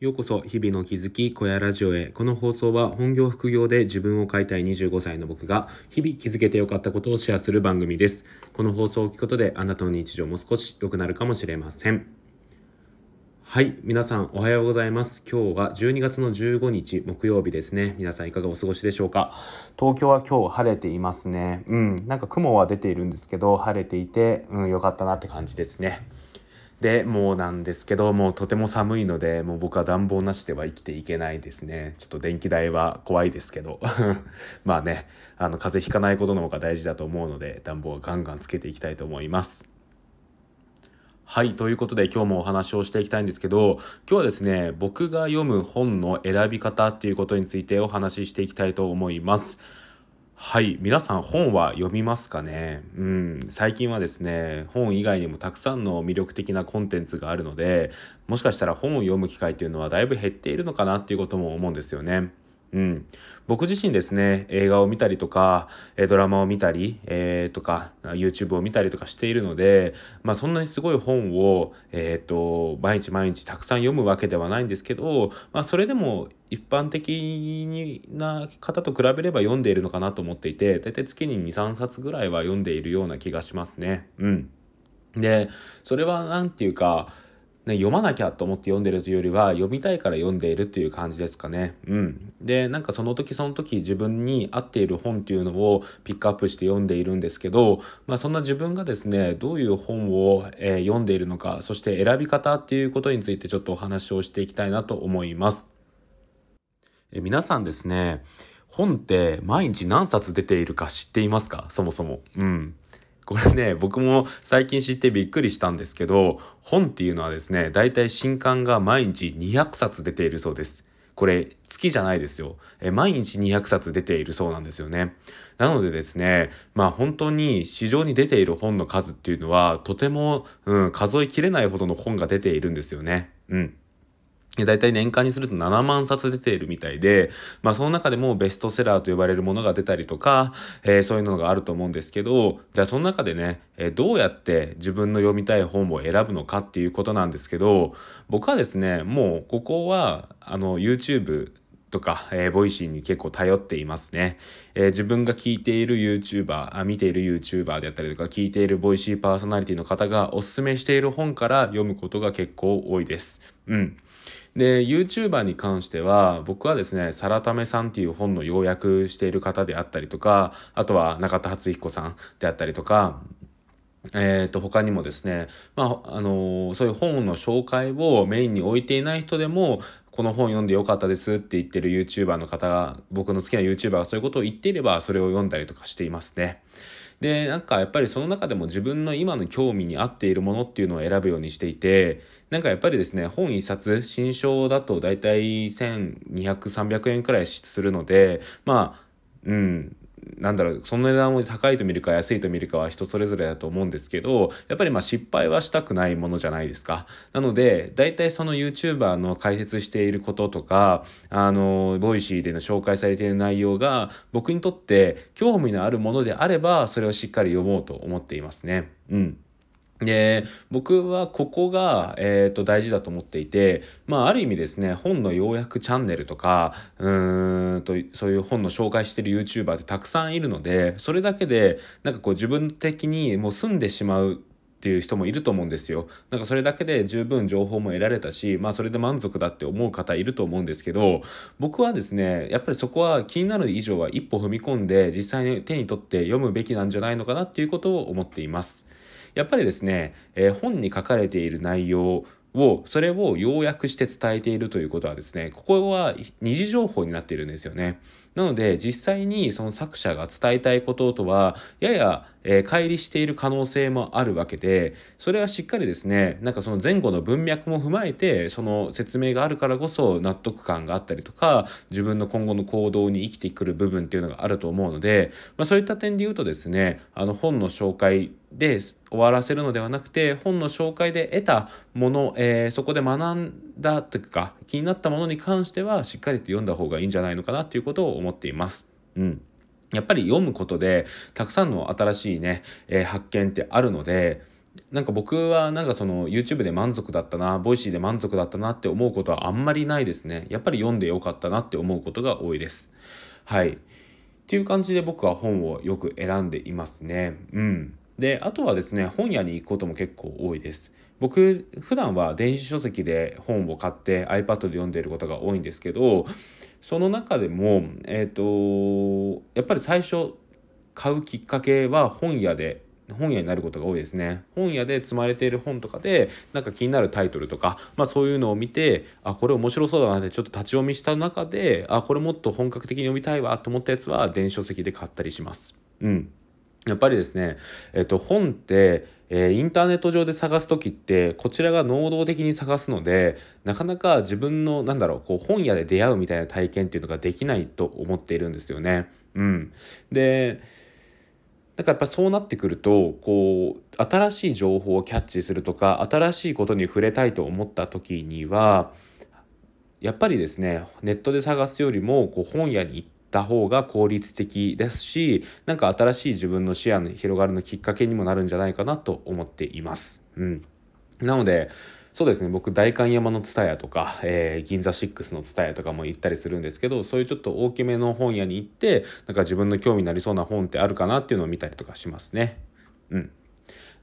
ようこそ日々の気づき小屋ラジオへ。この放送は本業副業で自分を変えたい25歳の僕が日々気づけてよかったことをシェアする番組です。この放送を聞くことであなたの日常も少し良くなるかもしれません。はい皆さんおはようございます。今日は12月の15日木曜日ですね。皆さんいかがお過ごしでしょうか？東京は今日晴れていますね。うんなんか雲は出ているんですけど晴れていてうん良かったなって感じですね。でもうなんですけどもうとても寒いのでもう僕は暖房なしでは生きていけないですね。ちょっと電気代は怖いですけど。まあねあの風邪ひかないことの方が大事だと思うので暖房はガンガンつけていきたいと思います。はいということで今日もお話をしていきたいんですけど今日はですね僕が読む本の選び方っていうことについてお話ししていきたいと思います。はい。皆さん本は読みますかね？うん。最近はですね、本以外にもたくさんの魅力的なコンテンツがあるので、もしかしたら本を読む機会っていうのはだいぶ減っているのかなっていうことも思うんですよね。うん、僕自身ですね映画を見たりとかドラマを見たり、えー、とか YouTube を見たりとかしているので、まあ、そんなにすごい本を、えーと、毎日毎日たくさん読むわけではないんですけど、まあ、それでも一般的な方と比べれば読んでいるのかなと思っていて大体月に23冊ぐらいは読んでいるような気がしますね。うん、でそれは何て言うかね、読まなきゃと思って読んでるというよりは読みたいから読んでいるっていう感じですかね。うん。で、なんかその時その時自分に合っている本っていうのをピックアップして読んでいるんですけど、まあそんな自分がですね、どういう本を、えー、読んでいるのか、そして選び方っていうことについてちょっとお話をしていきたいなと思います。え皆さんですね、本って毎日何冊出ているか知っていますか？そもそも。うん。これね、僕も最近知ってびっくりしたんですけど、本っていうのはですね、だいたい新刊が毎日200冊出ているそうです。これ、月じゃないですよ。え毎日200冊出ているそうなんですよね。なのでですね、まあ本当に市場に出ている本の数っていうのは、とても、うん、数えきれないほどの本が出ているんですよね。うん。だいたい年間にすると7万冊出ているみたいで、まあその中でもベストセラーと呼ばれるものが出たりとか、えー、そういうのがあると思うんですけど、じゃあその中でね、えー、どうやって自分の読みたい本を選ぶのかっていうことなんですけど、僕はですね、もうここは、あの YouTube とか、えー、ボイシーに結構頼っていますね。えー、自分が聞いている YouTuber あ、見ている YouTuber であったりとか、聞いているボイシーパーソナリティの方がおすすめしている本から読むことが結構多いです。うん。で YouTuber に関しては僕はですね「さらためさん」っていう本の要約している方であったりとかあとは中田敦彦さんであったりとかえー、と他にもですね、まああのー、そういう本の紹介をメインに置いていない人でもこの本読んでよかったですって言ってる YouTuber の方が僕の好きな YouTuber がそういうことを言っていればそれを読んだりとかしていますね。でなんかやっぱりその中でも自分の今の興味に合っているものっていうのを選ぶようにしていてなんかやっぱりですね本一冊新書だと大体1200300円くらいするのでまあうんなんだろうその値段を高いと見るか安いと見るかは人それぞれだと思うんですけどやっぱりまあ失敗はしたくないものじゃないですか。なので大体その YouTuber の解説していることとかあのボイシーでの紹介されている内容が僕にとって興味のあるものであればそれをしっかり読もうと思っていますね。うん。で僕はここが、えーと、大事だと思っていて、まあ、ある意味ですね本の要約チャンネルとかうーんとそういう本の紹介してる YouTuber ってたくさんいるのでそれだけでなんかこう自分的にもう済んでしまうっていう人もいると思うんですよ。なんかそれだけで十分情報も得られたし、まあそれで満足だって思う方いると思うんですけど、僕はですね、やっぱりそこは気になる以上は一歩踏み込んで実際に手に取って読むべきなんじゃないのかなっていうことを思っています。やっぱりですね、えー、本に書かれている内容をそれを要約して伝えているということはですねここは二次情報になっているんですよね。なので実際にその作者が伝えたいこととはやや、えー、乖離している可能性もあるわけでそれはしっかりですねなんかその前後の文脈も踏まえてその説明があるからこそ納得感があったりとか自分の今後の行動に生きてくる部分っていうのがあると思うので、まあ、そういった点で言うとですねあの本の紹介で終わらせるのではなくて本の紹介で得たもの、えー、そこで学んだというか気になったものに関してはしっかりと読んだ方がいいんじゃないのかなということを思っています。うんやっぱり読むことでたくさんの新しいね、えー、発見ってあるのでなんか僕はなんかその YouTube で満足だったな、ボイシーで満足だったなって思うことはあんまりないですね。やっぱり読んでよかったなって思うことが多いです。はい。っていう感じで僕は本をよく選んでいますね。うん。で、あとはですね、本屋に行くことも結構多いです。僕、普段は電子書籍で本を買って iPad で読んでいることが多いんですけど、その中でも、えっ、ー、と、やっぱり最初買うきっかけは本屋で本屋になることが多いですね。本屋で積まれている本とかでなんか気になるタイトルとか、まあ、そういうのを見てあこれ面白そうだなってちょっと立ち読みした中であこれもっと本格的に読みたいわと思ったやつは電子書籍で買ったりします。うん、やっぱりですね、えっと、本って、えー、インターネット上で探す時ってこちらが能動的に探すのでなかなか自分のなんだろうこう本屋で出会うみたいな体験っていうのができないと思っているんですよね。うん、でだからやっぱそうなってくるとこう新しい情報をキャッチするとか新しいことに触れたいと思った時にはやっぱりですねネットで探すよりもこう本屋に行ってた方が効率的ですしなんか新しい自分の視野の広がるのきっかけにもなるんじゃないかなと思っています。うん、なのでそうですね僕代官山の蔦屋とか、えー、銀座6の蔦屋とかも行ったりするんですけどそういうちょっと大きめの本屋に行ってなんか自分の興味になりそうな本ってあるかなっていうのを見たりとかしますね。うん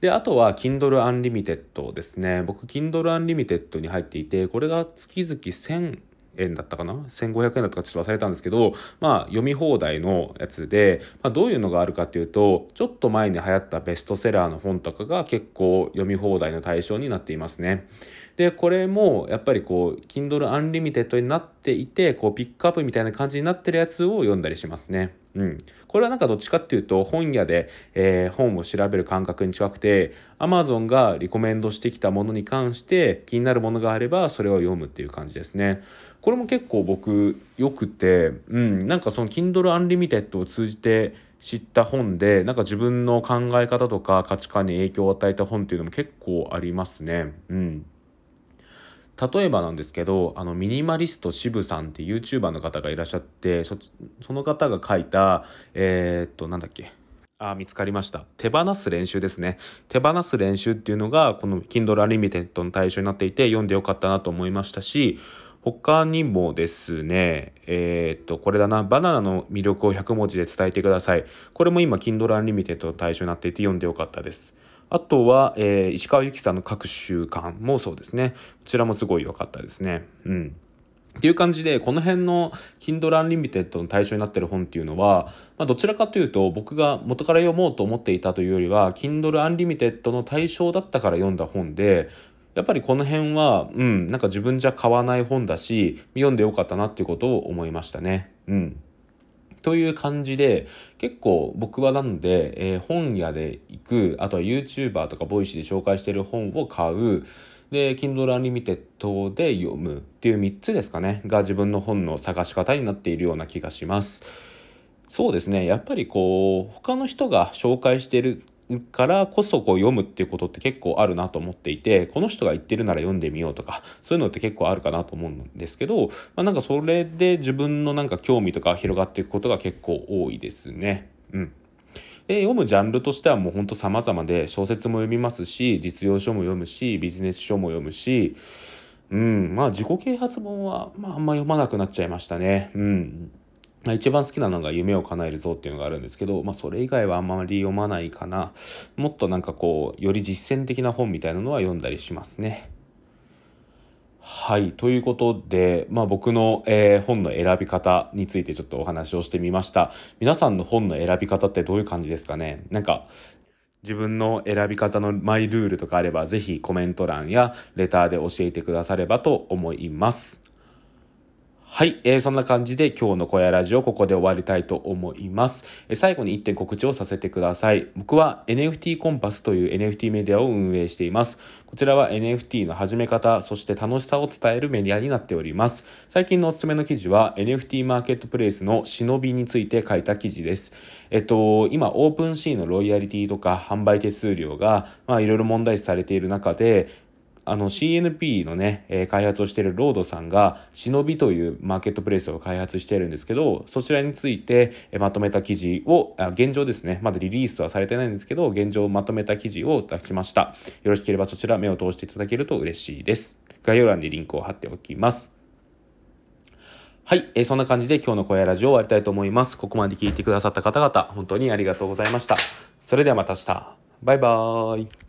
で、あとは Kindle Unlimited ですね。僕 Kindle Unlimited に入っていて、これが月々1000円だったかな？1500円だったかちょっと忘れたんですけど、まあ、読み放題のやつで、まあ、どういうのがあるかっていうとちょっと前に流行ったベストセラーの本とかが結構読み放題の対象になっていますね。でこれもやっぱりこう Kindle Unlimited になっていてこうピックアップみたいな感じになってるやつを読んだりしますね。うん、これはなんかどっちかっていうと本屋で、えー、本を調べる感覚に近くて Amazon がリコメンドしてきたものに関して気になるものがあればそれを読むっていう感じですね。これも結構僕よくて、うん、なんかその Kindle Unlimited を通じて知った本でなんか自分の考え方とか価値観に影響を与えた本っていうのも結構ありますね。うん例えばなんですけどあのミニマリスト渋さんって YouTuber の方がいらっしゃってその方が書いたえー、っとなんだっけあ見つかりました手放す練習ですね手放す練習っていうのがこの Kindle Unlimited の対象になっていて読んでよかったなと思いましたし他にもですね、えー、っと、これだな、バナナの魅力を100文字で伝えてください。これも今、Kindle Unlimited の対象になっていて読んでよかったです。あとは、えー、石川由紀さんの各習慣もそうですね。こちらもすごい良かったですね。うん。っていう感じで、この辺の Kindle Unlimited の対象になってる本っていうのは、まあ、どちらかというと僕が元から読もうと思っていたというよりは、Kindle Unlimited の対象だったから読んだ本で、やっぱりこの辺は、うん、なんか自分じゃ買わない本だし、読んでよかったなっていうことを思いましたね。うん。という感じで結構僕はなんで、えー、本屋で行くあとは YouTuber とか Voicy で紹介してる本を買うで Kindle Unlimited で読むっていう3つですかねが自分の本の探し方になっているような気がします。そうですねやっぱりこう他の人が紹介してるからこそこう読むっていうことって結構あるなと思っていてこの人が言ってるなら読んでみようとかそういうのって結構あるかなと思うんですけど、まあ、なんかそれで自分のなんか興味とか広がっていくことが結構多いですね。うんで読むジャンルとしてはもうほんと様々で小説も読みますし実用書も読むしビジネス書も読むしうんまあ自己啓発本は、まあ、あんま読まなくなっちゃいましたね。うん、一番好きなのが夢を叶えるぞっていうのがあるんですけど、まあ、それ以外はあんまり読まないかな。もっとなんかこう、より実践的な本みたいなのは読んだりしますね。はい。ということで、まあ僕の、えー、本の選び方についてちょっとお話をしてみました。皆さんの本の選び方ってどういう感じですかね？なんか、自分の選び方のマイルールとかあれば、ぜひコメント欄やレターで教えてくださればと思います。はい、えー、そんな感じで今日の小屋ラジオここで終わりたいと思います。えー、最後に1点告知をさせてください。僕は NFT コンパスという NFT メディアを運営しています。こちらは NFT の始め方、そして楽しさを伝えるメディアになっております。最近のおすすめの記事は NFT マーケットプレイスの忍びについて書いた記事です。えっと、今 OpenSea のロイヤリティとか販売手数料が、まあいろいろ問題視されている中で、あの CNP のね、え、開発をしているロードさんが、忍びというマーケットプレイスを開発しているんですけど、そちらについて、え、まとめた記事をあ、現状ですね、まだリリースはされてないんですけど、現状をまとめた記事を出しました。よろしければそちら目を通していただけると嬉しいです。概要欄にリンクを貼っておきます。はい、えー、そんな感じで今日の小屋ラジオ終わりたいと思います。ここまで聞いてくださった方々、本当にありがとうございました。それではまた明日。バイバーイ。